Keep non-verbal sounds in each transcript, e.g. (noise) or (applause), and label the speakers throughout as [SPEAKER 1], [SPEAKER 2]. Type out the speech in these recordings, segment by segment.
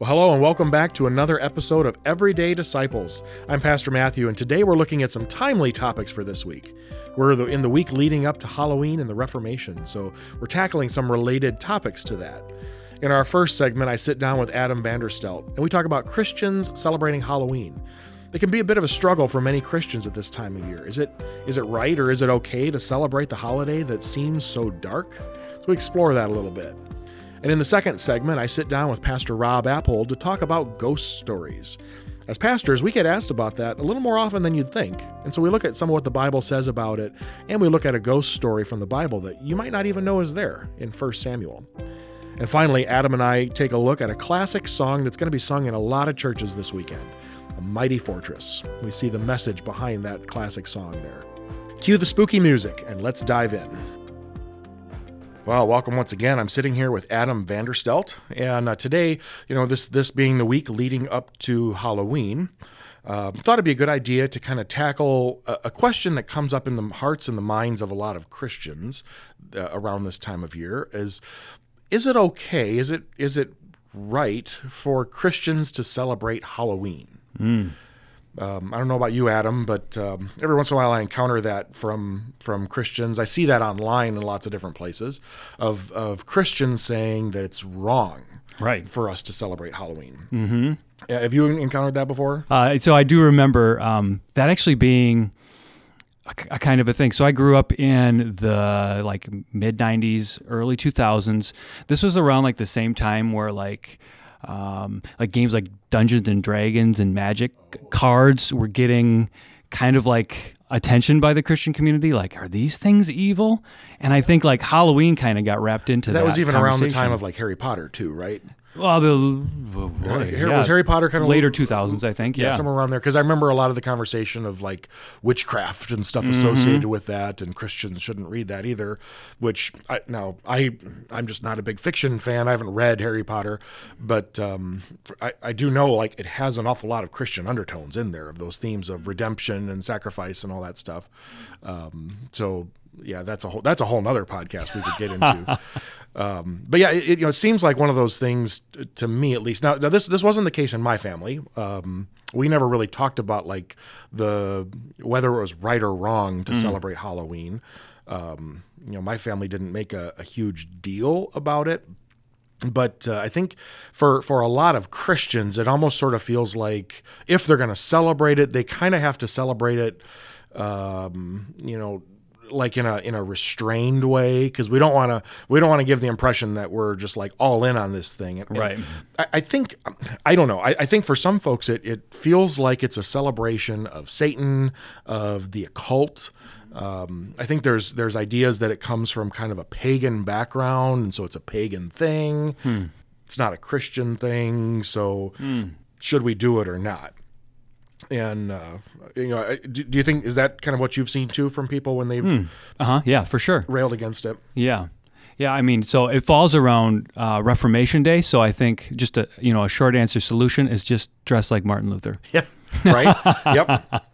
[SPEAKER 1] Well, hello and welcome back to another episode of Everyday Disciples. I'm Pastor Matthew, and today we're looking at some timely topics for this week. We're in the week leading up to Halloween and the Reformation, so we're tackling some related topics to that. In our first segment, I sit down with Adam Vanderstelt, and we talk about Christians celebrating Halloween. It can be a bit of a struggle for many Christians at this time of year. Is it is it right or is it okay to celebrate the holiday that seems so dark? So we explore that a little bit. And in the second segment, I sit down with Pastor Rob Appold to talk about ghost stories. As pastors, we get asked about that a little more often than you'd think. And so we look at some of what the Bible says about it, and we look at a ghost story from the Bible that you might not even know is there in 1 Samuel. And finally, Adam and I take a look at a classic song that's going to be sung in a lot of churches this weekend A Mighty Fortress. We see the message behind that classic song there. Cue the spooky music, and let's dive in. Well, welcome once again. I'm sitting here with Adam Vanderstelt, and uh, today, you know, this this being the week leading up to Halloween, uh, thought it'd be a good idea to kind of tackle a, a, question that comes up in the hearts and the minds of a lot of Christians uh, around this time of year: is is it okay? Is it is it right for Christians to celebrate Halloween?
[SPEAKER 2] Mm.
[SPEAKER 1] Um, I don't know about you, Adam, but um, every once in a while I encounter that from from Christians. I see that online in lots of different places of of Christians saying that it's wrong,
[SPEAKER 2] right,
[SPEAKER 1] for us to celebrate Halloween.
[SPEAKER 2] Mm-hmm.
[SPEAKER 1] Have you encountered that before?
[SPEAKER 2] Uh, so I do remember um, that actually being a, a, kind of a thing. So I grew up in the like mid '90s, early 2000s. This was around like the same time where like um, like games like Dungeons and Dragons and Magic cards were getting kind of like attention by the Christian community. Like, are these things evil? And I think like Halloween kind of got wrapped into that.
[SPEAKER 1] That was even around the time of like Harry Potter too, right?
[SPEAKER 2] Well, the well,
[SPEAKER 1] yeah. was Harry Potter kind of
[SPEAKER 2] later two thousands, I think. Yeah.
[SPEAKER 1] yeah. somewhere around there. Because I remember a lot of the conversation of like witchcraft and stuff associated mm-hmm. with that, and Christians shouldn't read that either. Which I, now I I'm just not a big fiction fan. I haven't read Harry Potter, but um, I, I do know like it has an awful lot of Christian undertones in there of those themes of redemption and sacrifice and all that stuff. Um, so yeah, that's a whole that's a whole other podcast we could get into. (laughs) um, but yeah, it, you know, it seems like one of those things to me, at least. Now, now this this wasn't the case in my family. Um, we never really talked about like the whether it was right or wrong to mm. celebrate Halloween. Um, you know, my family didn't make a, a huge deal about it, but uh, I think for for a lot of Christians, it almost sort of feels like if they're going to celebrate it, they kind of have to celebrate it. Um, you know, like in a in a restrained way because we don't want to we don't want to give the impression that we're just like all in on this thing.
[SPEAKER 2] And, right.
[SPEAKER 1] I, I, think I don't know. I, I, think for some folks it it feels like it's a celebration of Satan, of the occult. Um, I think there's there's ideas that it comes from kind of a pagan background, and so it's a pagan thing.
[SPEAKER 2] Hmm.
[SPEAKER 1] It's not a Christian thing. So hmm. should we do it or not? And uh, you know, do, do, you think is that kind of what you've seen too from people when they've, hmm.
[SPEAKER 2] uh huh, yeah, for sure,
[SPEAKER 1] railed against it?
[SPEAKER 2] Yeah, yeah. I mean, so it falls around uh, Reformation Day. So I think just a you know a short answer solution is just dress like Martin Luther.
[SPEAKER 1] Yeah. (laughs) Right. yep.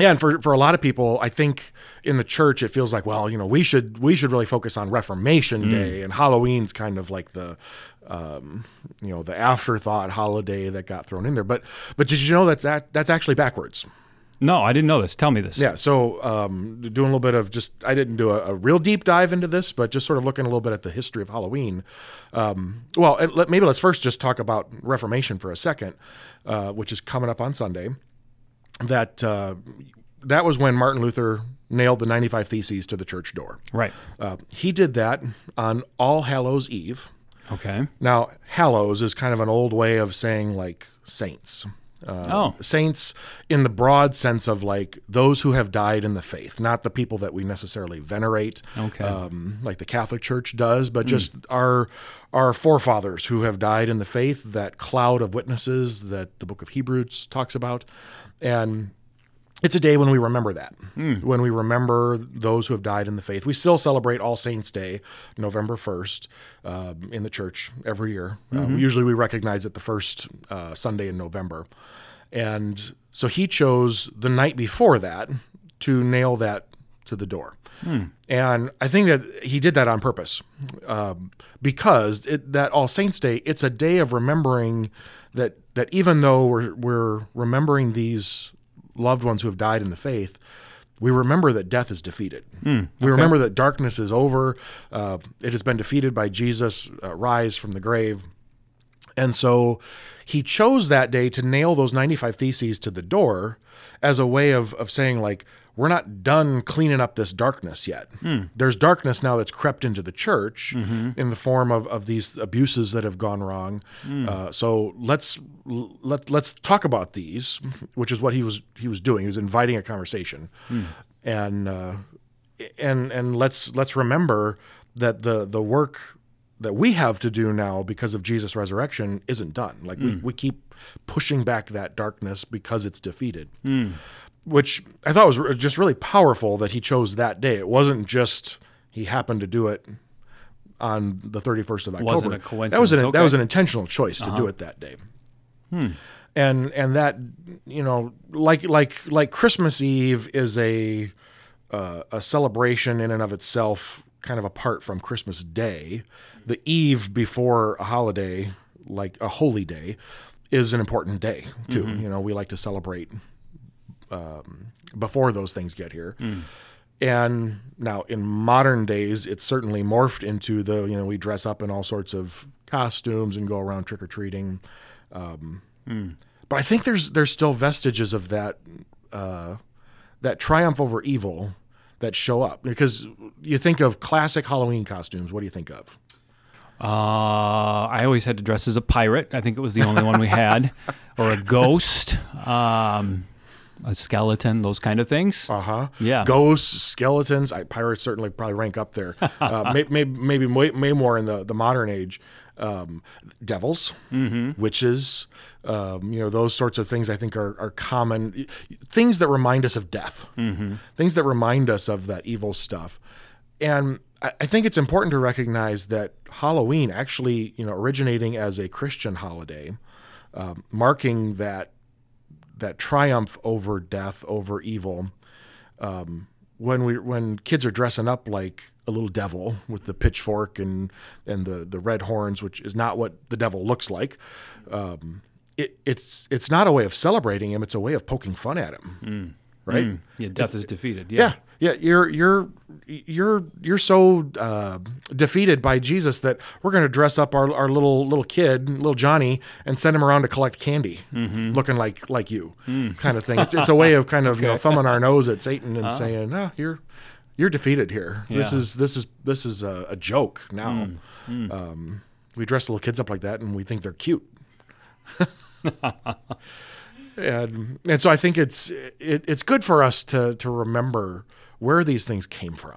[SPEAKER 1] Yeah, and for, for a lot of people, I think in the church it feels like, well, you know, we should we should really focus on Reformation mm. Day, and Halloween's kind of like the um, you know the afterthought holiday that got thrown in there. But but did you know that's that that's actually backwards?
[SPEAKER 2] No, I didn't know this. Tell me this.
[SPEAKER 1] Yeah, so um, doing a little bit of just I didn't do a, a, real deep dive into this, but just sort of looking a little bit at the history of Halloween. Um, well, let, maybe let's first just talk about Reformation for a second, uh, which is coming up on Sunday. That uh, that was when Martin Luther nailed the 95 Theses to the church door.
[SPEAKER 2] Right.
[SPEAKER 1] Uh, he did that on All Hallows Eve.
[SPEAKER 2] Okay.
[SPEAKER 1] Now, hallows is kind of an old way of saying like saints.
[SPEAKER 2] Uh, oh.
[SPEAKER 1] Saints in the broad sense of like those who have died in the faith, not the people that we necessarily venerate,
[SPEAKER 2] okay.
[SPEAKER 1] um, like the Catholic Church does, but mm. just our our forefathers who have died in the faith. That cloud of witnesses that the Book of Hebrews talks about, and it's a day when we remember that,
[SPEAKER 2] mm.
[SPEAKER 1] when we remember those who have died in the faith. We still celebrate All Saints' Day, November 1st, um, in the church every year. Uh, mm-hmm. Uh, usually we recognize it the first uh, Sunday in November. And so he chose the night before that to nail that to the door. And I think that he did that on purpose um, because it, that All Saints Day, it's a day of remembering that, that even though we're, we're remembering these loved ones who have died in the faith, we remember that death is defeated. We remember that darkness is over. Uh, it has been defeated by Jesus' uh, rise from the grave. And so he chose that day to nail those 95 theses to the door as a way of, of saying, like, we're not done cleaning up this darkness yet. Hmm. There's darkness now that's crept into the church mm-hmm. in the form of, of these abuses that have gone wrong. Hmm. Uh, so let's let let's talk about these, which is what he was he was doing. He was inviting a conversation, hmm. and uh, and and let's let's remember that the the work that we have to do now because of Jesus' resurrection isn't done. Like we, we keep pushing back that darkness because it's defeated. Which I thought was just really powerful that he chose that day. It wasn't just he happened to do it on the 31st of October.
[SPEAKER 2] Wasn't a
[SPEAKER 1] That was
[SPEAKER 2] coincidence.
[SPEAKER 1] an, that
[SPEAKER 2] Okay. Uh-huh.
[SPEAKER 1] was an intentional choice to do it that day. And and that you know like like like Christmas Eve is a uh, a celebration in and of itself, kind of apart from Christmas Day. The eve before a holiday, like a holy day, is an important day too. You know, we like to celebrate um, before those things get here. And now in modern days, it's certainly morphed into the you know we dress up in all sorts of costumes and go around trick or treating. Um, But I think there's there's still vestiges of that uh, that triumph over evil that show up because you think of classic Halloween costumes. What do you think of?
[SPEAKER 2] Uh, I always had to dress as a pirate. I think it was the only one we had, (laughs) or a ghost, um, a skeleton, those kind of things.
[SPEAKER 1] Uh huh.
[SPEAKER 2] Yeah.
[SPEAKER 1] Ghosts, skeletons. I, pirates certainly probably rank up there. (laughs) Uh, may, may, maybe way more in the, the modern age. Um, devils,
[SPEAKER 2] Mm-hmm.
[SPEAKER 1] witches, um, you know, those sorts of things I think are, are common. Things that remind us of death,
[SPEAKER 2] Mm-hmm.
[SPEAKER 1] things that remind us of that evil stuff. And I, I think it's important to recognize that Halloween actually, you know, originating as a Christian holiday, um, marking that that triumph over death, over evil. Um, when we when kids are dressing up like a little devil with the pitchfork and and the the red horns, which is not what the devil looks like. Um, it, it's it's not a way of celebrating him; it's a way of poking fun at him, right? Mm.
[SPEAKER 2] Yeah, death is defeated.
[SPEAKER 1] Yeah, yeah. You're you're you're you're so uh, defeated by Jesus that we're going to dress up our, our little little kid, little Johnny, and send him around to collect candy, mm-hmm. looking like like you, mm. kind of thing. It's, it's a way of kind of you know (laughs) thumbing our nose at Satan and uh-huh. saying, "No, you're you're defeated here. This is this is this is a, a joke now." Mm. Um, we dress little kids up like that, and we think they're cute. (laughs) and and so I think it's it, it's good for us to to remember where these things came from.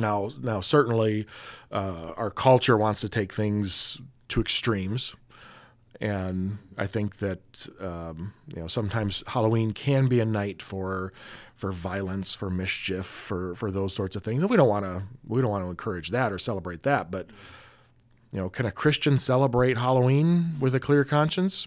[SPEAKER 1] Now now certainly uh, our culture wants to take things to extremes, and I think that um, you know sometimes Halloween can be a night for for violence, for mischief, for for those sorts of things. And we don't want to we don't want to encourage that or celebrate that, but you know, can a Christian celebrate Halloween with a clear conscience?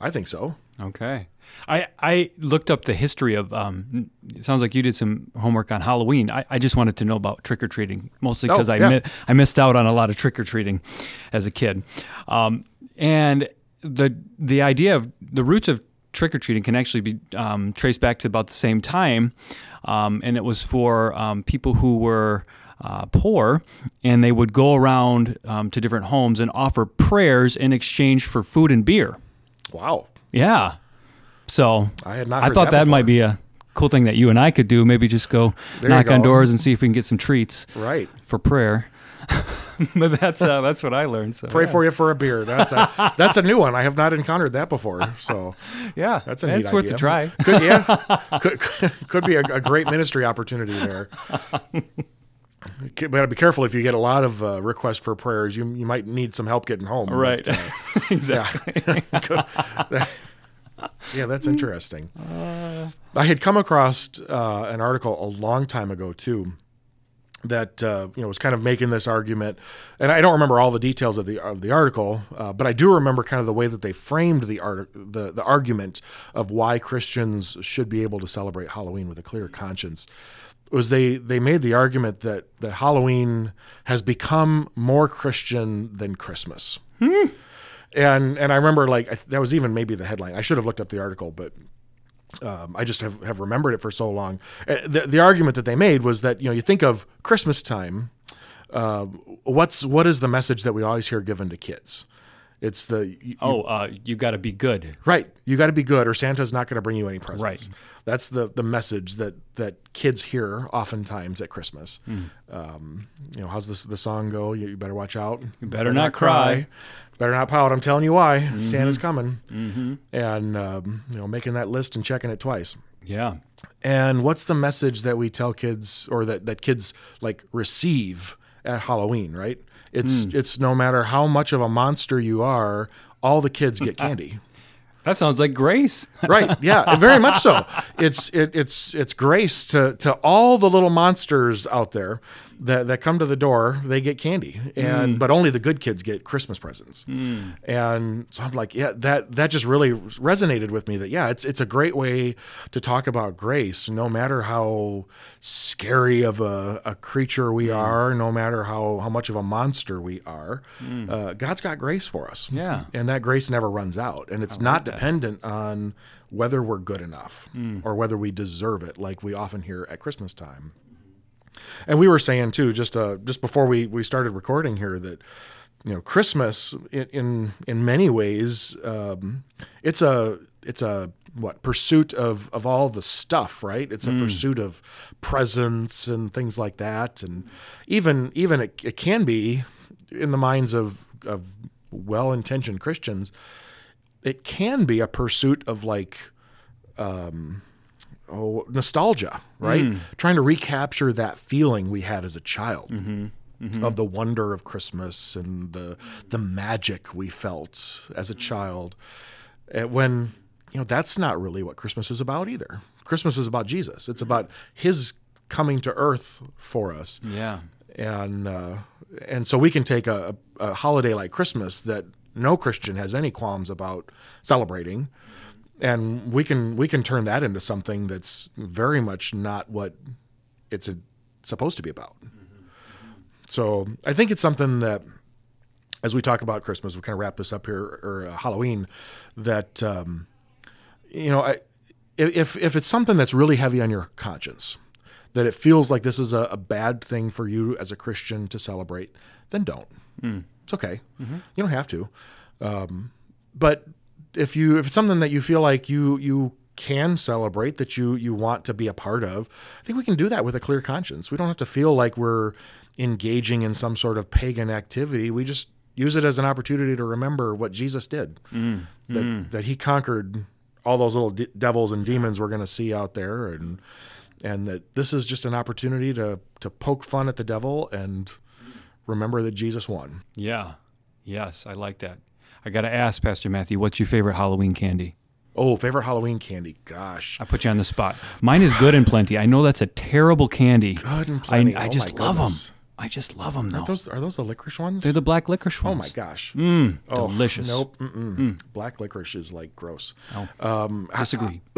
[SPEAKER 1] I think so.
[SPEAKER 2] Okay. I, I looked up the history of. Um, it sounds like you did some homework on Halloween. I, I just wanted to know about trick or treating, mostly because
[SPEAKER 1] Oh,
[SPEAKER 2] I
[SPEAKER 1] yeah.
[SPEAKER 2] mi- I missed out on a lot of trick or treating as a kid, um, and the the idea of the roots of trick or treating can actually be um, traced back to about the same time, um, and it was for um, people who were. Uh, poor, and they would go around um, to different homes and offer prayers in exchange for food and beer.
[SPEAKER 1] Wow.
[SPEAKER 2] Yeah. So
[SPEAKER 1] I had not
[SPEAKER 2] I thought
[SPEAKER 1] that
[SPEAKER 2] that, might be a cool thing that you and I could do. Maybe just go
[SPEAKER 1] There
[SPEAKER 2] knock on doors and see if we can get some treats
[SPEAKER 1] Right.
[SPEAKER 2] for prayer. (laughs) but that's uh, that's what I learned. So
[SPEAKER 1] Pray
[SPEAKER 2] yeah.
[SPEAKER 1] for you for a beer. That's a (laughs) that's a new one. I have not encountered that before. So (laughs)
[SPEAKER 2] Yeah,
[SPEAKER 1] that's a
[SPEAKER 2] It's
[SPEAKER 1] neat
[SPEAKER 2] worth
[SPEAKER 1] idea.
[SPEAKER 2] a try.
[SPEAKER 1] Could, yeah, could, could, could be a, a great ministry opportunity there. You got to be careful if you get a lot of uh, requests for prayers. You you might need some help getting home.
[SPEAKER 2] Right.
[SPEAKER 1] But, uh, (laughs)
[SPEAKER 2] exactly. (laughs)
[SPEAKER 1] yeah, that's interesting. I had come across uh, an article a long time ago too that uh, you know was kind of making this argument, and I don't remember all the details of the of the article, uh, but I do remember kind of the way that they framed the art the the argument of why Christians should be able to celebrate Halloween with a clear conscience. Was they they made the argument that that Halloween has become more Christian than Christmas. And and I remember like that was even maybe the headline. I should have looked up the article, but um, I just have, have remembered it for so long. Uh, The, the argument that they made was that you know you think of Christmas time, uh, what's what is the message that we always hear given to kids? It's the you-
[SPEAKER 2] Oh, uh, you got to be good.
[SPEAKER 1] Right. You got to be good, or Santa's not going to bring you any presents.
[SPEAKER 2] Right.
[SPEAKER 1] That's the the message that that kids hear oftentimes at Christmas.
[SPEAKER 2] Hmm.
[SPEAKER 1] Um, you know, how's this the song go? You, you better watch out. You
[SPEAKER 2] better not cry.
[SPEAKER 1] Better not pout. I'm telling you why.
[SPEAKER 2] Mm-hmm.
[SPEAKER 1] Santa's coming. Mm-hmm. And um, you know, making that list and checking it twice.
[SPEAKER 2] Yeah.
[SPEAKER 1] And what's the message that we tell kids, or that that kids like receive at Halloween? Right. It's
[SPEAKER 2] Hmm.
[SPEAKER 1] it's no matter how much of a monster you are, all the kids get (laughs) candy.
[SPEAKER 2] That sounds like grace.
[SPEAKER 1] right (laughs) yeah very much so it's it, it's it's grace to to all the little monsters out there that that come to the door they get candy. And mm. but only the good kids get christmas presents. Mm. And so i'm like yeah that that just really resonated with me that yeah it's it's a great way to talk about grace no matter how scary of a, a creature we are no matter how how much of a monster we are mm. uh, god's got grace for us.
[SPEAKER 2] Yeah.
[SPEAKER 1] and that grace never runs out. And it's not dependent on whether we're good enough or whether we deserve it like we often hear at christmas time and we were saying too just uh, just before we, we started recording here that you know christmas in in, in many ways um, it's a it's a what pursuit of of all the stuff right? It's a pursuit of presents and things like that. And even even it, it can be in the minds of of well-intentioned christians it can be a pursuit of like um oh nostalgia right? Trying to recapture that feeling we had as a child of the wonder of christmas and the the magic we felt as a child. Uh, when you know that's not really what christmas is about either. Christmas is about jesus. It's about his coming to earth for us.
[SPEAKER 2] Yeah.
[SPEAKER 1] and uh, and so we can take a, a holiday like Christmas that no Christian has any qualms about celebrating, and we can we can turn that into something that's very much not what it's a, supposed to be about. So I think it's something that, as we talk about Christmas, we kind of wrap this up here or uh, Halloween, that um, you know, I, if if it's something that's really heavy on your conscience, that it feels like this is a, a bad thing for you as a Christian to celebrate, then don't. It's okay. You don't have to. Um, but if you if it's something that you feel like you you can celebrate that you you want to be a part of, I think we can do that with a clear conscience. We don't have to feel like we're engaging in some sort of pagan activity. We just use it as an opportunity to remember what Jesus did. Mm, that mm. that he conquered all those little de- devils and demons we're going to see out there and and that this is just an opportunity to to poke fun at the devil and remember that Jesus won.
[SPEAKER 2] Yeah. Yes, I like that. I got to ask Pastor Matthew, what's your favorite Halloween candy?
[SPEAKER 1] Oh, favorite Halloween candy. Gosh.
[SPEAKER 2] I put you on the spot. Mine is good and plenty. I know that's a terrible candy.
[SPEAKER 1] Good and plenty.
[SPEAKER 2] I, I
[SPEAKER 1] Oh
[SPEAKER 2] just love them. I just love them though.
[SPEAKER 1] Those are those the licorice ones?
[SPEAKER 2] They're the black licorice ones.
[SPEAKER 1] oh my gosh.
[SPEAKER 2] Mm,
[SPEAKER 1] Oh,
[SPEAKER 2] delicious.
[SPEAKER 1] Nope. Mm-mm. Black licorice is like gross. Um,
[SPEAKER 2] Disagree. (laughs)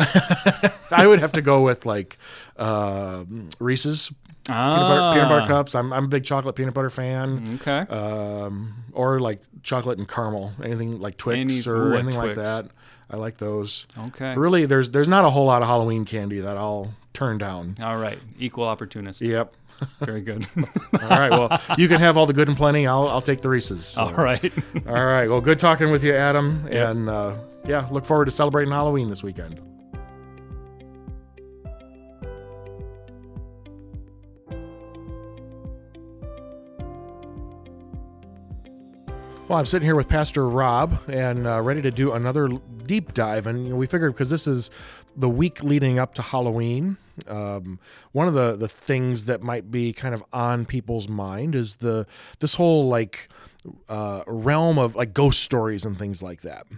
[SPEAKER 1] I would have to go with like uh, Reese's peanut, butter, peanut butter cups. I'm, I'm a big chocolate peanut butter fan.
[SPEAKER 2] okay.
[SPEAKER 1] Um, or like chocolate and caramel, anything like Twix
[SPEAKER 2] Any-
[SPEAKER 1] or
[SPEAKER 2] ooh,
[SPEAKER 1] anything like that. I like those.
[SPEAKER 2] okay.
[SPEAKER 1] Really, there's there's not a whole lot of Halloween candy that I'll turn down.
[SPEAKER 2] All right. Equal opportunist.
[SPEAKER 1] Yep. (laughs)
[SPEAKER 2] Very good. (laughs)
[SPEAKER 1] All right. Well, you can have all the good and plenty. I'll I'll take the Reese's. so.
[SPEAKER 2] All right.
[SPEAKER 1] All right. Well, good talking with you, Adam. And uh, yeah, look forward to celebrating Halloween this weekend. Well, I'm sitting here with Pastor Rob and uh, ready to do another deep dive. And you know, we figured because this is the week leading up to Halloween, um, one of the the things that might be kind of on people's mind is the this whole like uh, realm of like ghost stories and things like that.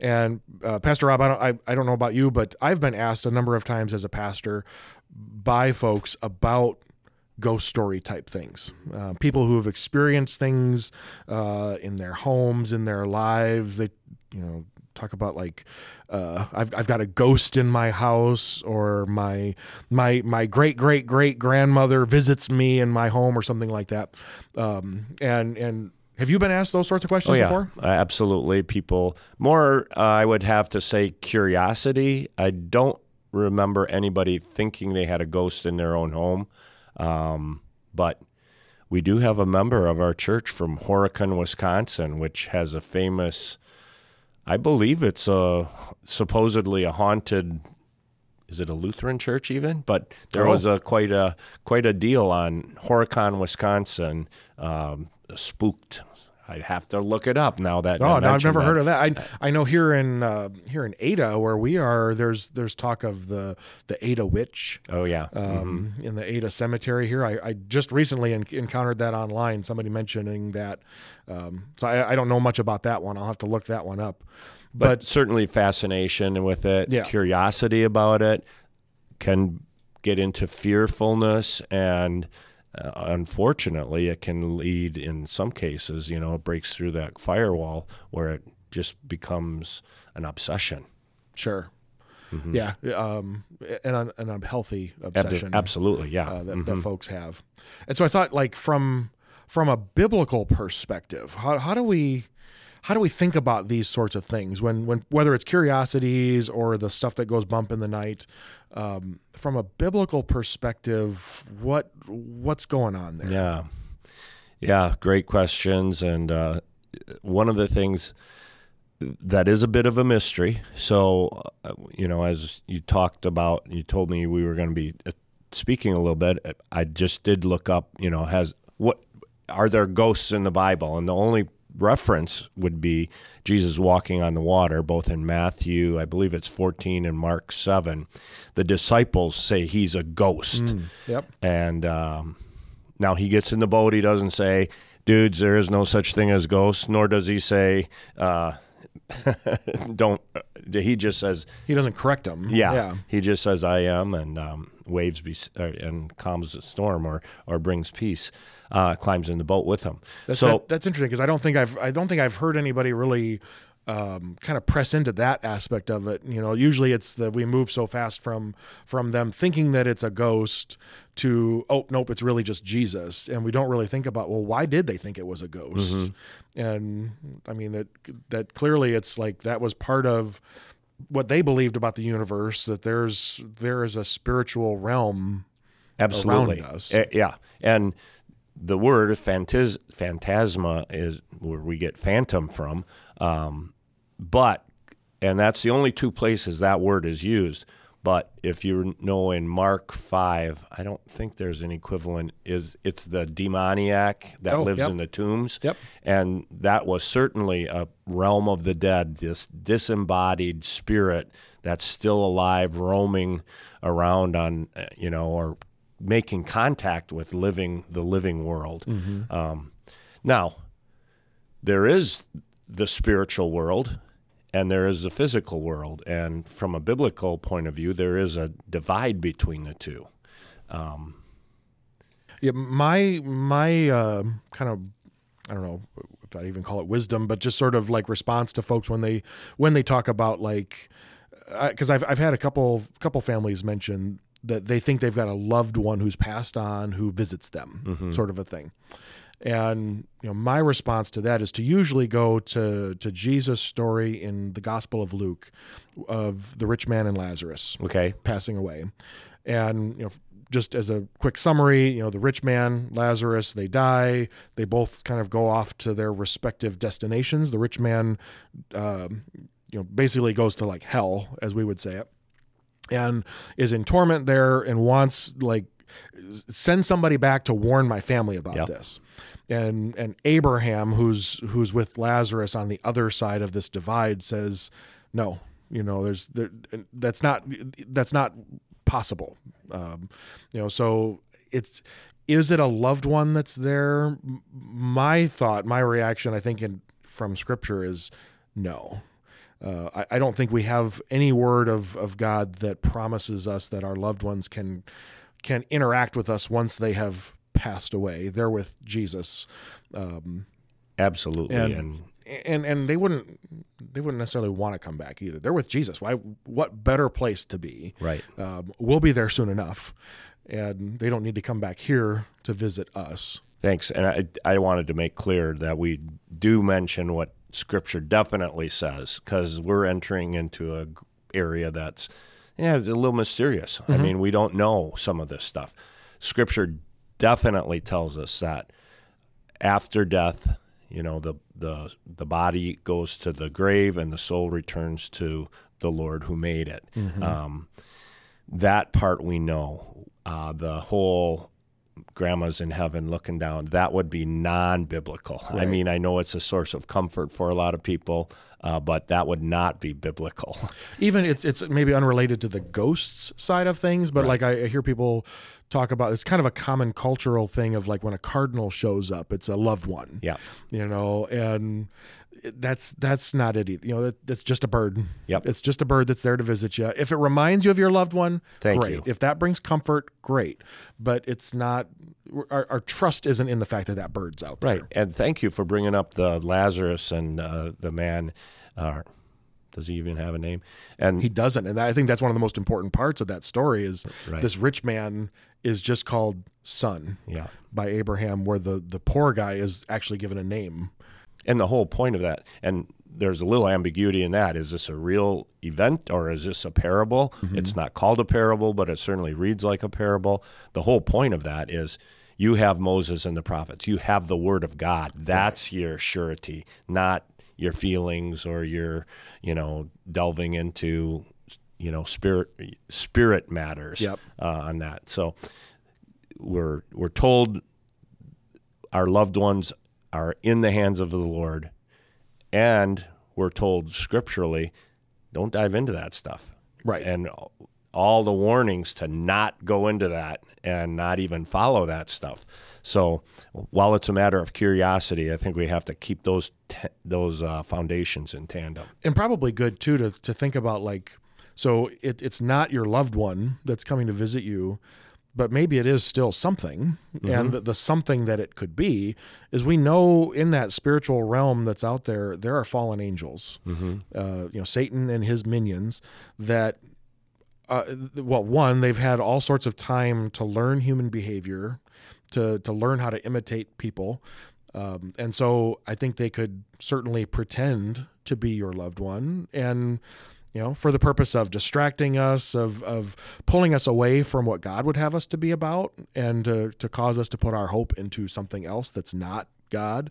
[SPEAKER 1] And uh, Pastor Rob, I don't, I, I don't know about you, but I've been asked a number of times as a pastor by folks about ghost story type things. Uh, people who have experienced things uh, in their homes, in their lives. They, you know, talk about like uh, I've I've got a ghost in my house, or my my my great great great grandmother visits me in my home, or something like that. Um, and and have you been asked those sorts of questions
[SPEAKER 3] Oh yeah,
[SPEAKER 1] before?
[SPEAKER 3] Uh, absolutely. People more. Uh, I would have to say curiosity. I don't remember anybody thinking they had a ghost in their own home, um, but we do have a member of our church from Horicon, Wisconsin, which has a famous. I believe it's a supposedly a haunted. Is it a Lutheran church even? But there
[SPEAKER 1] Oh.
[SPEAKER 3] was a quite a quite a deal on Horicon, Wisconsin. Um, spooked. I'd have to look it up now that.
[SPEAKER 1] Oh, no, I've never heard of that. I I know here in uh, here in Ada where we are, there's there's talk of the the Ada witch
[SPEAKER 3] Oh yeah.
[SPEAKER 1] um, in the Ada Cemetery here. I, I just recently en- encountered that online. Somebody mentioning that. Um, so I, I don't know much about that one. I'll have to look that one up.
[SPEAKER 3] but,
[SPEAKER 1] But,
[SPEAKER 3] certainly fascination with it,
[SPEAKER 1] Yeah.
[SPEAKER 3] curiosity about it, can get into fearfulness, and uh, unfortunately, it can lead in some cases. You know, it breaks through that firewall where it just becomes an obsession.
[SPEAKER 1] sure, yeah, um, an un- an unhealthy obsession.
[SPEAKER 3] Absolutely, yeah.
[SPEAKER 1] uh, that, that folks have. And so I thought, like from from a biblical perspective, how, how do we how do we think about these sorts of things when when whether it's curiosities or the stuff that goes bump in the night? Um, from a biblical perspective, what what's going on there?
[SPEAKER 3] Yeah. Yeah, great questions. And uh, one of the things that is a bit of a mystery. So, uh, you know, as you talked about, you told me we were going to be uh, speaking a little bit. I just did look up, you know, has what are there ghosts in the Bible? And the only reference would be Jesus walking on the water, both in Matthew, I believe it's 14, and Mark 7. The disciples say he's a ghost.
[SPEAKER 1] Yep.
[SPEAKER 3] And um, now he gets in the boat. He doesn't say, dudes, there is no such thing as ghosts, nor does he say, uh, (laughs) don't. He just says,
[SPEAKER 1] He doesn't correct them.
[SPEAKER 3] yeah.
[SPEAKER 1] Yeah.
[SPEAKER 3] He just says, I am, and um, waves be, uh, and calms the storm or, or brings peace. Uh, climbs in the boat with him.
[SPEAKER 1] That's,
[SPEAKER 3] so
[SPEAKER 1] that, that's interesting because I don't think I've I don't think I've heard anybody really um, kind of press into that aspect of it. You know, usually it's that we move so fast from from them thinking that it's a ghost to oh nope, it's really just Jesus, and we don't really think about well why did they think it was a ghost? And I mean that that clearly it's like that was part of what they believed about the universe that there's there is a spiritual realm
[SPEAKER 3] absolutely,
[SPEAKER 1] around us.
[SPEAKER 3] Eh, yeah, and the word phantas- phantasma is where we get phantom from. Um, but and that's the only two places that word is used. But if you know in Mark five, I don't think there's an equivalent. Is it's the demoniac that
[SPEAKER 1] Oh,
[SPEAKER 3] lives
[SPEAKER 1] yep.
[SPEAKER 3] in the tombs?
[SPEAKER 1] Yep.
[SPEAKER 3] And that was certainly a realm of the dead, this disembodied spirit that's still alive, roaming around on, you know, or making contact with living the living world. Um, now, there is the spiritual world and there is the physical world. And from a biblical point of view, there is a divide between the two.
[SPEAKER 1] Yeah, my my uh, kind of I don't know if I even call it wisdom, but just sort of like response to folks when they when they talk about like because I've I've had a couple couple families mention that they think they've got a loved one who's passed on who visits them, sort of a thing. And you know, my response to that is to usually go to to Jesus' story in the Gospel of Luke of the rich man and Lazarus
[SPEAKER 3] Okay.
[SPEAKER 1] passing away. And you know, just as a quick summary, you know, the rich man, Lazarus, they die. They both kind of go off to their respective destinations. The rich man, um, you know, basically goes to like hell, as we would say it, and is in torment there and wants like send somebody back to warn my family about
[SPEAKER 3] Yep.
[SPEAKER 1] this. And and Abraham, who's who's with Lazarus on the other side of this divide, says, "No, you know, there's there, that's not that's not possible." Um, you know, so it's is it a loved one that's there? My thought, my reaction, I think, in from Scripture is no. Uh, I, I don't think we have any word of, of God that promises us that our loved ones can can interact with us once they have passed away. They're with Jesus, um,
[SPEAKER 3] Absolutely.
[SPEAKER 1] and
[SPEAKER 3] And,
[SPEAKER 1] and and they wouldn't they wouldn't necessarily want to come back either. They're with Jesus. Why? What better place to be?
[SPEAKER 3] Right.
[SPEAKER 1] Um, we'll be there soon enough, and they don't need to come back here to visit us.
[SPEAKER 3] Thanks. And I, I wanted to make clear that we do mention what Scripture definitely says because we're entering into a area that's yeah, it's a little mysterious. I mean, we don't know some of this stuff. Scripture definitely tells us that after death, you know, the the the body goes to the grave and the soul returns to the Lord who made it. Um, that part we know. Uh, the whole grandma's in heaven looking down that would be non-biblical. I mean i know it's a source of comfort for a lot of people uh, but that would not be biblical. (laughs)
[SPEAKER 1] Even it's it's maybe unrelated to the ghosts side of things, but like I, I hear people talk about it's kind of a common cultural thing of like when a cardinal shows up, it's a loved one.
[SPEAKER 3] yeah.
[SPEAKER 1] You know and that's that's not it either. you know that, that's just a bird.
[SPEAKER 3] Yep.
[SPEAKER 1] it's just a bird that's there to visit you. If it reminds you of your loved one
[SPEAKER 3] Thank
[SPEAKER 1] great.
[SPEAKER 3] you.
[SPEAKER 1] if that brings comfort great. But it's not our, our trust isn't in the fact that that bird's out there.
[SPEAKER 3] Right and thank you for bringing up the lazarus and uh, the man uh, does he even have a name? And
[SPEAKER 1] he doesn't. And i think that's one of the most important parts of that story is
[SPEAKER 3] Right.
[SPEAKER 1] this rich man is just called son
[SPEAKER 3] yeah.
[SPEAKER 1] by abraham where the the poor guy is actually given a name
[SPEAKER 3] and the whole point of that and there's a little ambiguity in that. Is this a real event or is this a parable? It's not called a parable but it certainly reads like a parable. The whole point of that is you have moses and the prophets. You have the word of god. That's your surety not your feelings or your you know delving into you know spirit spirit matters
[SPEAKER 1] Yep.
[SPEAKER 3] uh, on that. So we're we're told our loved ones are in the hands of the Lord, and we're told scripturally, don't dive into that stuff.
[SPEAKER 1] Right.
[SPEAKER 3] And all the warnings to not go into that and not even follow that stuff. So while it's a matter of curiosity, I think we have to keep those te- those uh, foundations in tandem.
[SPEAKER 1] and probably good too to, to think about like so it, it's not your loved one that's coming to visit you but maybe it is still something and the, the something that it could be is we know in that spiritual realm that's out there there are fallen angels uh, you know satan and his minions that uh, well, one, they've had all sorts of time to learn human behavior, to to learn how to imitate people, um, and so I think they could certainly pretend to be your loved one, and you know, for the purpose of distracting us, of of pulling us away from what God would have us to be about, and to to cause us to put our hope into something else that's not God.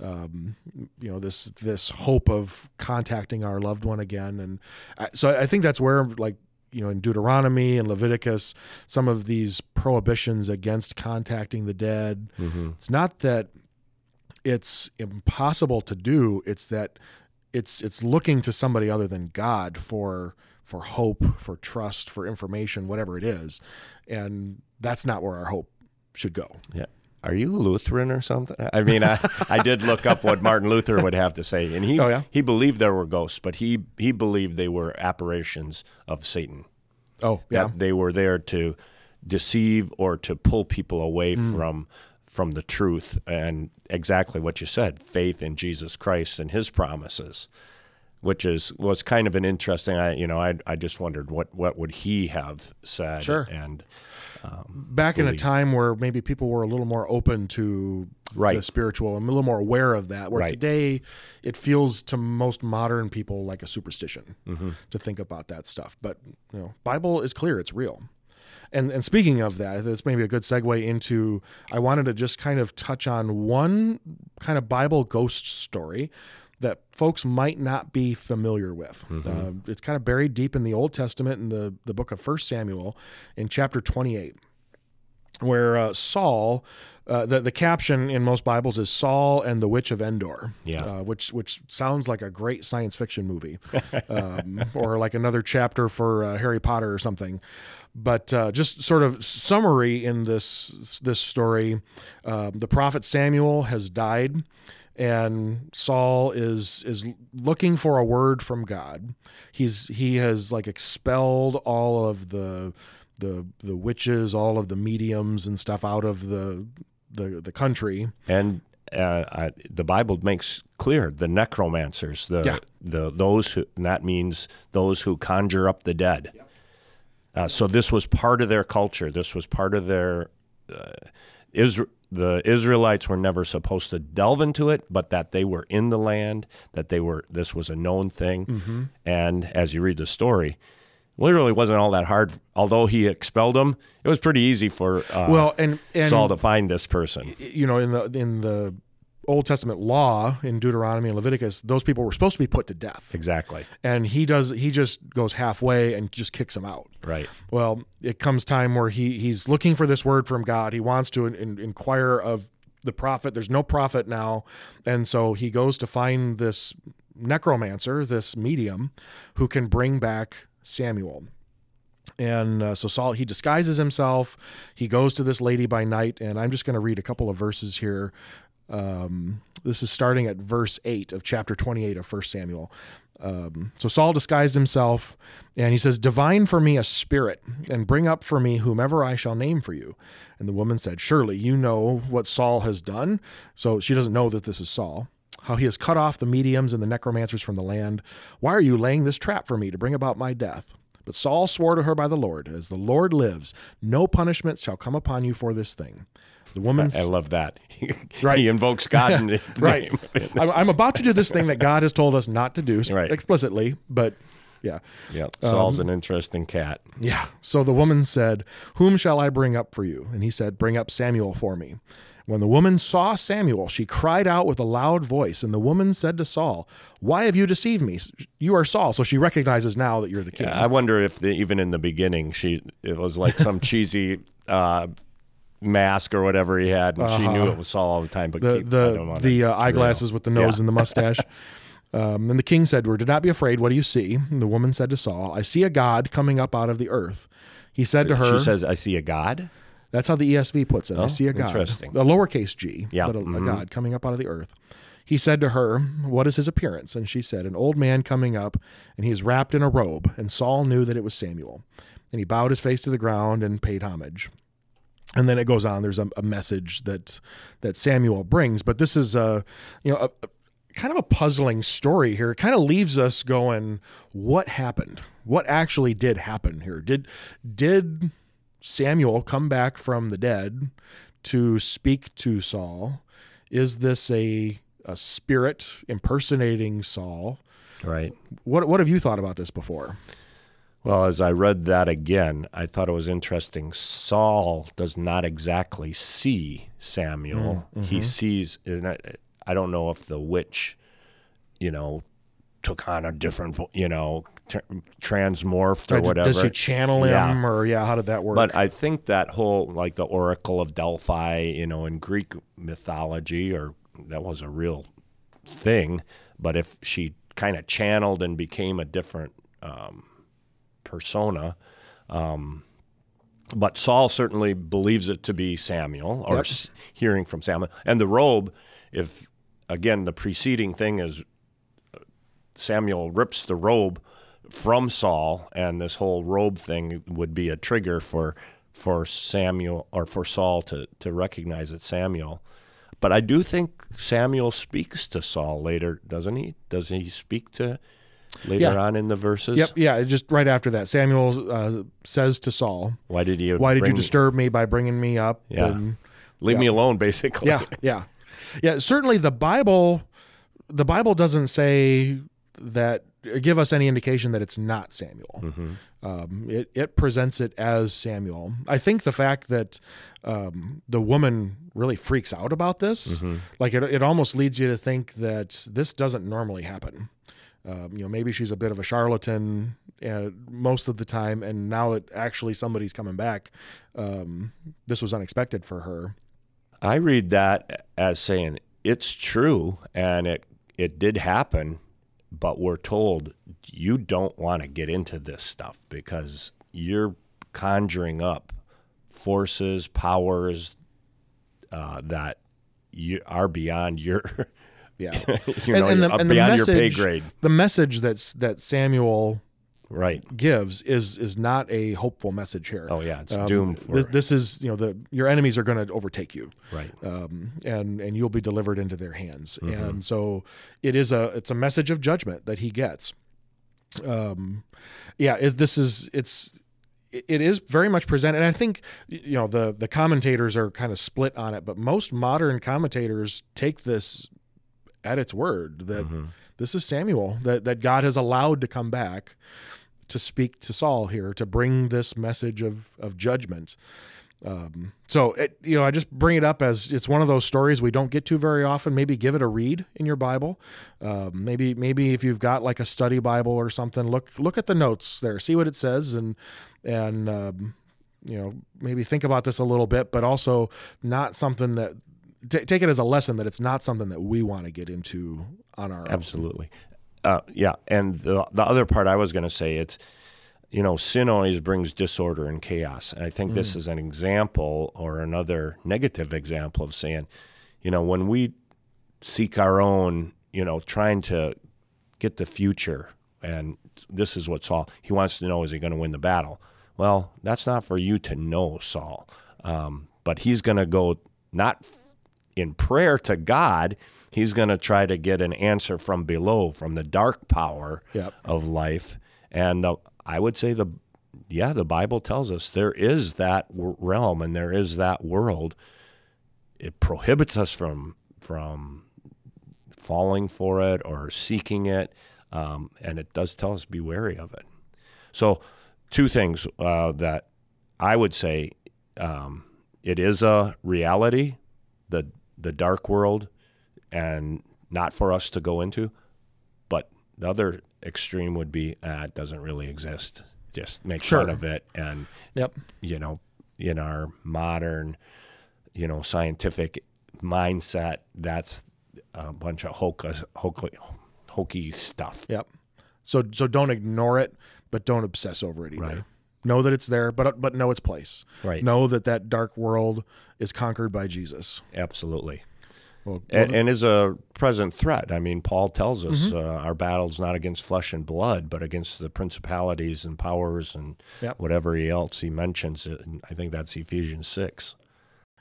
[SPEAKER 1] Um, you know, this this hope of contacting our loved one again, and I, so I think that's where like you know in Deuteronomy and Leviticus, some of these prohibitions against contacting the dead. It's not that it's impossible to do; it's that it's it's looking to somebody other than God for for hope, for trust, for information, whatever it is, and that's not where our hope should go.
[SPEAKER 3] Yeah. Are you Lutheran or something? I mean, I, I did look up what Martin Luther would have to say, and he
[SPEAKER 1] Oh, yeah?
[SPEAKER 3] he believed there were ghosts, but he he believed they were apparitions of Satan.
[SPEAKER 1] Oh, yeah.
[SPEAKER 3] that they were there to deceive or to pull people away
[SPEAKER 1] Hmm.
[SPEAKER 3] from from the truth and exactly what you said faith in Jesus Christ and his promises which is was kind of an interesting I you know I I just wondered what what would he have said
[SPEAKER 1] Sure.
[SPEAKER 3] and
[SPEAKER 1] back in a time where maybe people were a little more open to
[SPEAKER 3] Right.
[SPEAKER 1] the spiritual and a little more aware of that. Where
[SPEAKER 3] Right.
[SPEAKER 1] today it feels to most modern people like a superstition
[SPEAKER 3] Mm-hmm.
[SPEAKER 1] to think about that stuff. But you know, Bible is clear; it's real. And and speaking of that, this may be a good segue into. I wanted to just kind of touch on one kind of Bible ghost story that folks might not be familiar with. Uh, it's kind of buried deep in the Old Testament in the the book of First Samuel, in chapter twenty eight where uh, Saul, uh, the the caption in most Bibles is Saul and the Witch of Endor,
[SPEAKER 3] Yeah.
[SPEAKER 1] uh, which which sounds like a great science fiction movie, (laughs) um, or like another chapter for uh, Harry Potter or something. But uh, just sort of summary in this this story, um, the prophet Samuel has died, and Saul is is looking for a word from God. He's he has like expelled all of the the the witches, all of the mediums and stuff out of the the the country.
[SPEAKER 3] and uh, I, the Bible makes clear the necromancers, the
[SPEAKER 1] Yeah.
[SPEAKER 3] the those who and that means those who conjure up the dead. Uh, so this was part of their culture. This was part of their. Uh, Isra- the Israelites were never supposed to delve into it, but that they were in the land, that they were. This was a known thing,
[SPEAKER 1] Mm-hmm.
[SPEAKER 3] and as you read the story, literally wasn't all that hard. Although he expelled them, it was pretty easy for uh,
[SPEAKER 1] Well, and and
[SPEAKER 3] Saul to find this person.
[SPEAKER 1] you know in the in the Old Testament law in Deuteronomy and Leviticus, those people were supposed to be put to death.
[SPEAKER 3] Exactly.
[SPEAKER 1] And he does he just goes halfway and just kicks them out.
[SPEAKER 3] Right.
[SPEAKER 1] Well, it comes time where he he's looking for this word from God. He wants to in, in- inquire of the prophet. There's no prophet now, and so he goes to find this necromancer, this medium, who can bring back Samuel. And uh, so Saul he disguises himself. He goes to this lady by night, and I'm just going to read a couple of verses here. Um, this is starting at verse eight of chapter 28 of First Samuel. Um, so Saul disguised himself, and he says, "Divine for me a spirit, and bring up for me whomever I shall name for you." And the woman said, "Surely you know what Saul has done." So she doesn't know that this is Saul. How he has cut off the mediums and the necromancers from the land. Why are you laying this trap for me to bring about my death? But Saul swore to her by the Lord, As the Lord lives, no punishment shall come upon you for this thing. The woman
[SPEAKER 3] I love that. (laughs)
[SPEAKER 1] Right.
[SPEAKER 3] he invokes God in his (laughs)
[SPEAKER 1] right. I'm about to do this thing that God has told us not to do (laughs)
[SPEAKER 3] Right.
[SPEAKER 1] explicitly, but yeah.
[SPEAKER 3] yeah. Saul's
[SPEAKER 1] Um,
[SPEAKER 3] an interesting cat.
[SPEAKER 1] Yeah. So the woman said, Whom shall I bring up for you? And he said, Bring up Samuel for me. When the woman saw Samuel, she cried out with a loud voice. And the woman said to Saul, Why have you deceived me? You are Saul. So she recognizes now that you're the king.
[SPEAKER 3] I wonder if the, even in the beginning she it was like some (laughs) cheesy uh, mask or whatever he had, and she knew it was Saul all the time. But
[SPEAKER 1] Uh-huh. the
[SPEAKER 3] keep-
[SPEAKER 1] the, the uh, eyeglasses with the nose
[SPEAKER 3] Yeah.
[SPEAKER 1] and the mustache. (laughs) um, and the king said to her, "Do not be afraid. What do you see?" And the woman said to Saul, "I see a god coming up out of the earth." He said to her,
[SPEAKER 3] She says, "I see a God."
[SPEAKER 1] That's how the ESV puts it. I
[SPEAKER 3] Oh,
[SPEAKER 1] see a God.
[SPEAKER 3] interesting.
[SPEAKER 1] A lowercase g,
[SPEAKER 3] Yeah,
[SPEAKER 1] but a, a
[SPEAKER 3] mhm.
[SPEAKER 1] God coming up out of the earth. He said to her, What is his appearance? And she said, An old man coming up, and he is wrapped in a robe. And Saul knew that it was Samuel. And he bowed his face to the ground and paid homage. And then it goes on. There's a, a message that that Samuel brings, but this is a you know a, a- kind of a puzzling story here. It kind of leaves us going, what happened? What actually did happen here? Did did Samuel come back from the dead to speak to Saul? Is this a a spirit impersonating Saul?
[SPEAKER 3] Right.
[SPEAKER 1] What what have you thought about this before?
[SPEAKER 3] Well, as I read that again, I thought it was interesting. Saul does not exactly see Samuel.
[SPEAKER 1] Mm,
[SPEAKER 3] He
[SPEAKER 1] mm-hmm.
[SPEAKER 3] sees, and I, I don't know if the witch, you know, took on a different, you know, transmorphed or whatever.
[SPEAKER 1] Does she channel him,
[SPEAKER 3] Yeah.
[SPEAKER 1] or yeah? How did that work?
[SPEAKER 3] But I think that whole, like the Oracle of Delphi, you know, in Greek mythology, or that was a real thing. But if she kind of channeled and became a different um, persona, um, but Saul certainly believes it to be Samuel, or
[SPEAKER 1] Yep.
[SPEAKER 3] s- hearing from Samuel. And the robe, if again the preceding thing is Samuel rips the robe from Saul, and this whole robe thing would be a trigger for for Samuel or for Saul to to recognize it's Samuel. But I do think Samuel speaks to Saul later, doesn't he? Does he speak to later
[SPEAKER 1] Yeah.
[SPEAKER 3] on in the verses?
[SPEAKER 1] Yep, yeah. Just right after that, Samuel uh, says to Saul,
[SPEAKER 3] Why did you?
[SPEAKER 1] "Why did you
[SPEAKER 3] bring me-
[SPEAKER 1] disturb me by bringing me up?"
[SPEAKER 3] Yeah.
[SPEAKER 1] And-
[SPEAKER 3] Leave
[SPEAKER 1] yeah.
[SPEAKER 3] me alone, basically.
[SPEAKER 1] yeah, yeah, yeah. Certainly, the Bible, the Bible doesn't say that give us any indication that it's not Samuel. Um, it it presents it as Samuel. I think the fact that um, the woman really freaks out about this, like it, it almost leads you to think that this doesn't normally happen. Um, you know, maybe she's a bit of a charlatan uh, most of the time, and now that actually somebody's coming back, um, this was unexpected for her.
[SPEAKER 3] I read that as saying it's true and it it did happen, but we're told you don't want to get into this stuff because you're conjuring up forces, powers uh, that you are beyond your
[SPEAKER 1] Yeah, (laughs)
[SPEAKER 3] you know
[SPEAKER 1] and, and the, and the
[SPEAKER 3] beyond your pay
[SPEAKER 1] message,
[SPEAKER 3] grade.
[SPEAKER 1] the message that's that Samuel
[SPEAKER 3] Right.
[SPEAKER 1] gives is is not a hopeful message here.
[SPEAKER 3] Oh yeah, it's
[SPEAKER 1] Um,
[SPEAKER 3] doomed for
[SPEAKER 1] This, this is you know the your enemies are going to overtake you,
[SPEAKER 3] right.
[SPEAKER 1] um, and and you'll be delivered into their hands.
[SPEAKER 3] Mm-hmm.
[SPEAKER 1] And so it is a it's a message of judgment that he gets. Um, yeah, it, this is it's it is very much presented. And I think you know the the commentators are kind of split on it, but most modern commentators take this at its word that
[SPEAKER 3] Mm-hmm.
[SPEAKER 1] this is Samuel that that God has allowed to come back to speak to Saul here to bring this message of of judgment. Um, so it, you know, I just bring it up as it's one of those stories we don't get to very often. Maybe give it a read in your Bible. Um, maybe maybe if you've got like a study Bible or something, look look at the notes there, see what it says, and and um, you know maybe think about this a little bit, but also not something that t- take it as a lesson that it's not something that we want to get into on our own.
[SPEAKER 3] Uh, yeah, and the the other part I was going to say it's you know sin always brings disorder and chaos, and I think this is an example or another negative example of saying, you know, when we seek our own, you know, trying to get the future, and this is what Saul he wants to know: is he going to win the battle? Well, that's not for you to know, Saul. Um, but he's going to go not in prayer to God, he's going to try to get an answer from below, from the dark power
[SPEAKER 1] Yep.
[SPEAKER 3] of life. And the, I would say the, yeah, the Bible tells us there is that w- realm and there is that world. It prohibits us from from falling for it or seeking it, um, and it does tell us be wary of it. So, two things uh, that I would say um, it is a reality, the the dark world, and not for us to go into. But the other extreme would be uh, it doesn't really exist. Just make
[SPEAKER 1] Sure.
[SPEAKER 3] fun of it, and
[SPEAKER 1] Yep.
[SPEAKER 3] you know, in our modern, you know, scientific mindset, that's a bunch of hokey stuff.
[SPEAKER 1] Yep. So so don't ignore it, but don't obsess over it either.
[SPEAKER 3] Right.
[SPEAKER 1] Know that it's there, but but know its place.
[SPEAKER 3] Right.
[SPEAKER 1] Know that that dark world is conquered by Jesus.
[SPEAKER 3] Absolutely.
[SPEAKER 1] Well,
[SPEAKER 3] and, and is a present threat. I mean, Paul tells us uh, our battle's not against flesh and blood, but against the principalities and powers and
[SPEAKER 1] Yep.
[SPEAKER 3] whatever he else he mentions. It, and I think that's Ephesians six.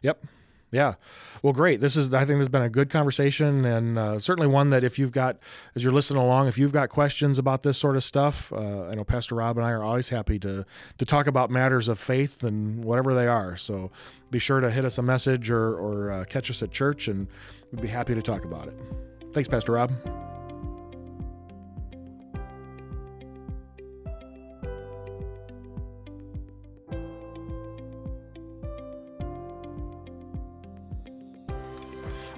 [SPEAKER 1] Yep. Yeah. Well, great. This is, I think, this has been a good conversation, and uh, certainly one that if you've got, as you're listening along, if you've got questions about this sort of stuff, uh, I know Pastor Rob and I are always happy to to talk about matters of faith and whatever they are. So be sure to hit us a message or or uh, catch us at church, and we'd be happy to talk about it. Thanks, Pastor Rob.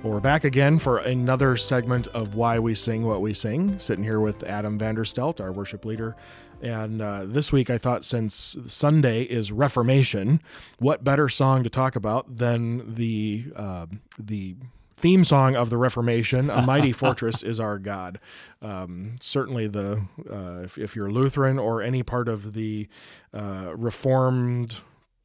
[SPEAKER 1] Well, we're back again for another segment of Why We Sing What We Sing. Sitting here with Adam Vanderstelt, our worship leader. And uh, this week, I thought since Sunday is Reformation, what better song to talk about than the uh, the theme song of the Reformation, "A Mighty (laughs) Fortress Is Our God." Um, certainly, the uh, if, if you're Lutheran or any part of the uh, Reformed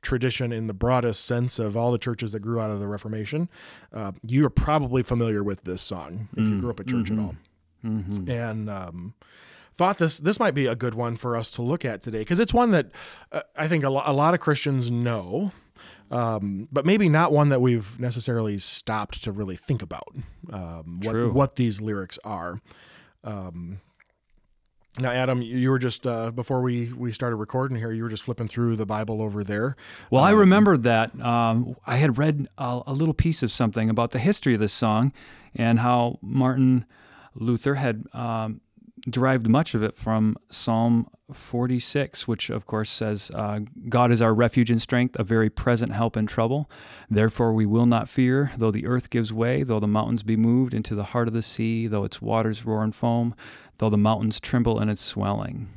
[SPEAKER 1] tradition in the broadest sense of all the churches that grew out of the Reformation, uh, you are probably familiar with this song if you grew up at church at all. And um, thought this this might be a good one for us to look at today because it's one that uh, I think a, lo- a lot of Christians know. Um, but maybe not one that we've necessarily stopped to really think about um, what, what these lyrics are. Um, now, Adam, you were just uh, before we we started recording here. You were just flipping through the Bible over there.
[SPEAKER 2] Well, I remembered that um, I had read a, a little piece of something about the history of this song and how Martin Luther had um, derived much of it from Psalm 46, which of course says, uh, God is our refuge and strength, a very present help in trouble. Therefore, we will not fear, though the earth gives way, though the mountains be moved into the heart of the sea, though its waters roar and foam, though the mountains tremble in its swelling.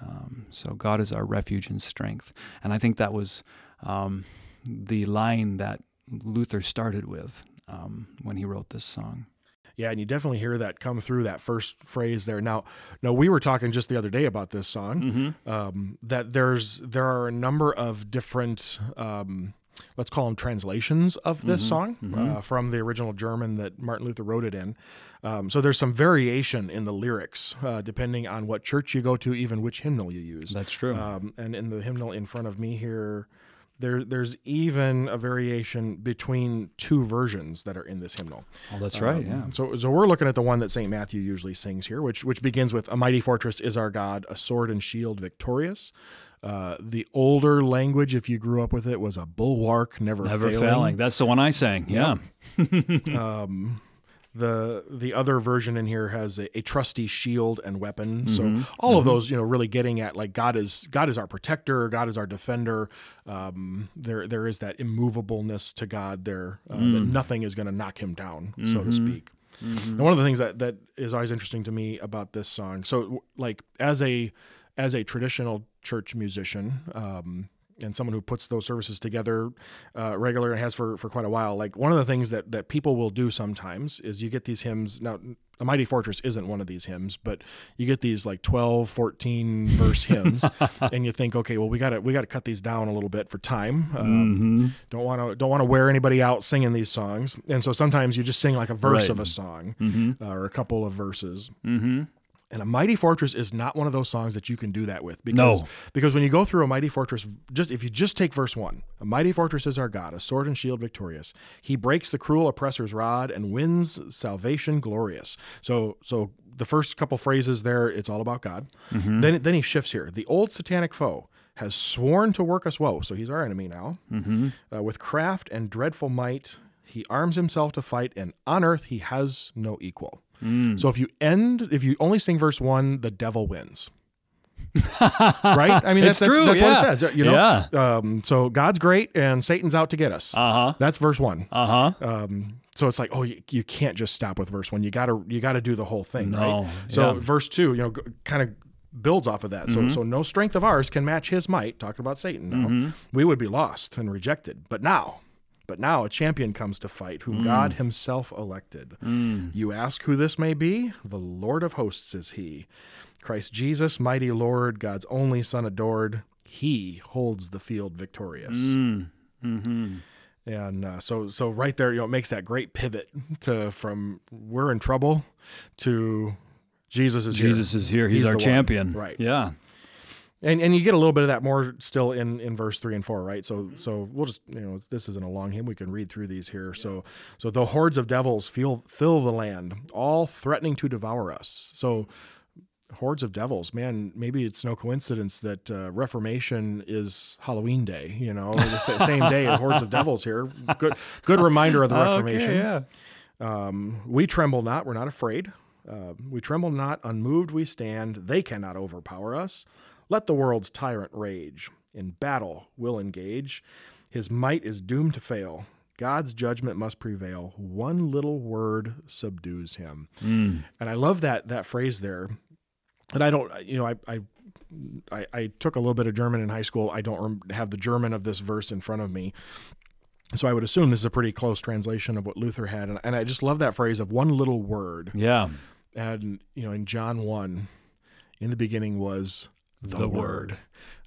[SPEAKER 2] Um, so God is our refuge and strength. And I think that was um, the line that Luther started with um, when he wrote this song.
[SPEAKER 1] Yeah, and you definitely hear that come through that first phrase there. Now, no, we were talking just the other day about this song. Um, that there's there are a number of different um, let's call them translations of this
[SPEAKER 2] Mm-hmm.
[SPEAKER 1] song Uh, from the original German that Martin Luther wrote it in. Um, so there's some variation in the lyrics uh, depending on what church you go to, even which hymnal you use.
[SPEAKER 2] That's true.
[SPEAKER 1] Um, and in the hymnal in front of me here, there there's even a variation between two versions that are in this hymnal.
[SPEAKER 2] oh, that's right.
[SPEAKER 1] Um,
[SPEAKER 2] Yeah.
[SPEAKER 1] So, so we're looking at the one that St. Matthew usually sings here, which which begins with "A mighty fortress is our God, a sword and shield victorious." Uh, the older language, if you grew up with it, was a bulwark, never,
[SPEAKER 2] Never
[SPEAKER 1] failing.
[SPEAKER 2] failing. That's the one I sang. Yeah. (laughs) (laughs)
[SPEAKER 1] The the other version in here has a, a trusty shield and weapon. So
[SPEAKER 2] Mm-hmm.
[SPEAKER 1] all of those, you know, really getting at like God is God is our protector, God is our defender. Um, there there is that immovableness to God there uh, that
[SPEAKER 2] Mm.
[SPEAKER 1] nothing is going to knock him down, so
[SPEAKER 2] Mm-hmm.
[SPEAKER 1] to speak. And one of the things that that is always interesting to me about this song, so like as a as a traditional church musician. Um, and someone who puts those services together uh, regular and has for, for quite a while. Like one of the things that, that people will do sometimes is you get these hymns. Now, A Mighty Fortress isn't one of these hymns, but you get these like 12, 14 verse hymns, (laughs) and you think, okay, well, we got to we got to cut these down a little bit for time. Um, Don't want to don't want to wear anybody out singing these songs, and so sometimes you just sing like a verse
[SPEAKER 2] Right.
[SPEAKER 1] of a song uh, or a couple of verses. Mm-hmm. And a mighty fortress is not one of those songs that you can do that with because
[SPEAKER 2] No.
[SPEAKER 1] because when you go through a mighty fortress, just if you just take verse one, a mighty fortress is our God, a sword and shield victorious. He breaks the cruel oppressor's rod and wins salvation glorious. So so the first couple phrases there, it's all about God. Then then he shifts here. The old satanic foe has sworn to work us woe, so he's our enemy now. Uh, with craft and dreadful might, he arms himself to fight, and on earth he has no equal. So if you end, if you only sing verse one, the devil wins. (laughs) right? I mean, that's,
[SPEAKER 2] true,
[SPEAKER 1] that's
[SPEAKER 2] yeah.
[SPEAKER 1] what it says. You know,
[SPEAKER 2] Yeah.
[SPEAKER 1] um, so God's great and Satan's out to get us.
[SPEAKER 2] Uh huh.
[SPEAKER 1] That's verse one.
[SPEAKER 2] Uh huh.
[SPEAKER 1] Um, so it's like, oh, you, you can't just stop with verse one. You gotta, you gotta do the whole thing,
[SPEAKER 2] No,
[SPEAKER 1] right? So
[SPEAKER 2] yeah.
[SPEAKER 1] verse two, you know, g- kind of builds off of that.
[SPEAKER 2] Mm-hmm.
[SPEAKER 1] So, so no strength of ours can match His might. Talking about Satan, now
[SPEAKER 2] Mm-hmm.
[SPEAKER 1] we would be lost and rejected. But now, but now a champion comes to fight,
[SPEAKER 2] Mm.
[SPEAKER 1] whom God Himself elected. You ask who this may be? The Lord of hosts is He, Christ Jesus, mighty Lord, God's only Son adored. He holds the field victorious.
[SPEAKER 2] Mm. Mm-hmm.
[SPEAKER 1] And uh, so, so right there, you know, it makes that great pivot to from we're in trouble to Jesus is
[SPEAKER 2] Jesus
[SPEAKER 1] here.
[SPEAKER 2] is here. He's,
[SPEAKER 1] He's
[SPEAKER 2] our
[SPEAKER 1] the one.
[SPEAKER 2] champion.
[SPEAKER 1] Right.
[SPEAKER 2] Yeah.
[SPEAKER 1] And and you get a little bit of that more still in in verse three and four, right? So so we'll just you know this isn't a long hymn. We can read through these here. So so the hordes of devils fill fill the land, all threatening to devour us. So hordes of devils, man. Maybe it's no coincidence that uh, Reformation is Halloween Day. You know, the sa- (laughs) same day as hordes of devils here. Good good reminder of the Reformation.
[SPEAKER 2] yeah.
[SPEAKER 1] Um, we tremble not, we're not afraid. Uh, we tremble not, unmoved we stand. They cannot overpower us. Let the world's tyrant rage. In battle we'll engage. His might is doomed to fail. God's judgment must prevail. One little word subdues him. Hmm. And I love that that phrase there. And I don't, you know, I, I I, I took a little bit of German in high school. I don't have the German of this verse in front of me. So I would assume this is a pretty close translation of what Luther had. And, and I just love that phrase of one little word.
[SPEAKER 2] Yeah.
[SPEAKER 1] And, you know, in John 1, in the beginning was the,
[SPEAKER 2] The
[SPEAKER 1] word.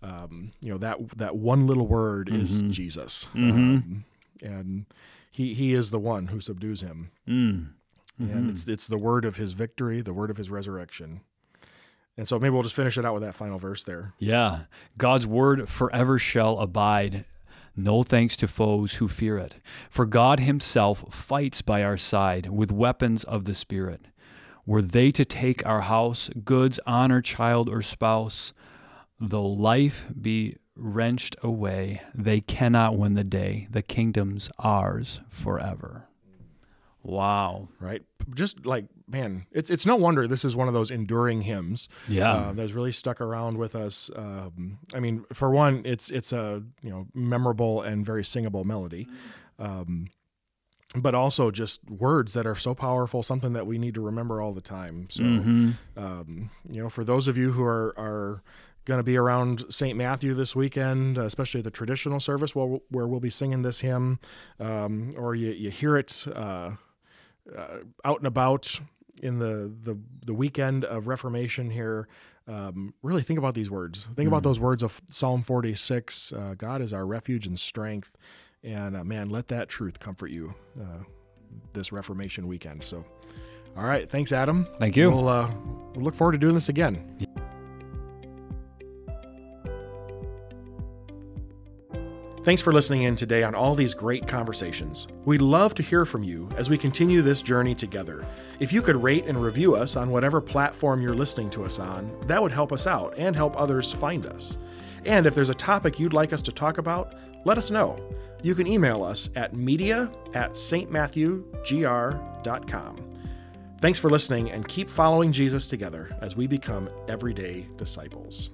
[SPEAKER 1] Um, you know, that that one little word is
[SPEAKER 2] Mm-hmm.
[SPEAKER 1] Jesus. Um, and he, he is the one who subdues him.
[SPEAKER 2] Mm.
[SPEAKER 1] And it's, it's the word of his victory, the word of his resurrection. And so maybe we'll just finish it out with that final verse there.
[SPEAKER 2] Yeah. God's word forever shall abide. No thanks to foes who fear it. For God himself fights by our side with weapons of the Spirit. Were they to take our house, goods, honor, child, or spouse, though life be wrenched away, they cannot win the day. The kingdom's ours forever. Wow.
[SPEAKER 1] right? Just like man, it's it's no wonder this is one of those enduring hymns.
[SPEAKER 2] Yeah.
[SPEAKER 1] uh, that's really stuck around with us. Um, I mean, for one, it's it's a you know memorable and very singable melody. Um, but also just words that are so powerful, something that we need to remember all the time. So,
[SPEAKER 2] Mm-hmm.
[SPEAKER 1] um, you know, for those of you who are are going to be around St. Matthew this weekend, especially the traditional service where, where we'll be singing this hymn, um, or you, you hear it uh, uh, out and about in the, the, the weekend of Reformation here, um, really think about these words. Think about those words of Psalm 46 uh, God is our refuge and strength And uh, man, let that truth comfort you uh, this Reformation weekend. So, all right. Thanks, Adam.
[SPEAKER 2] Thank you.
[SPEAKER 1] We'll, uh, we'll look forward to doing this again. Thanks for listening in today on all these great conversations. We'd love to hear from you as we continue this journey together. If you could rate and review us on whatever platform you're listening to us on, that would help us out and help others find us. And if there's a topic you'd like us to talk about, let us know. You can email us at media at stmatthewgr.com. Thanks for listening and keep following Jesus together as we become everyday disciples.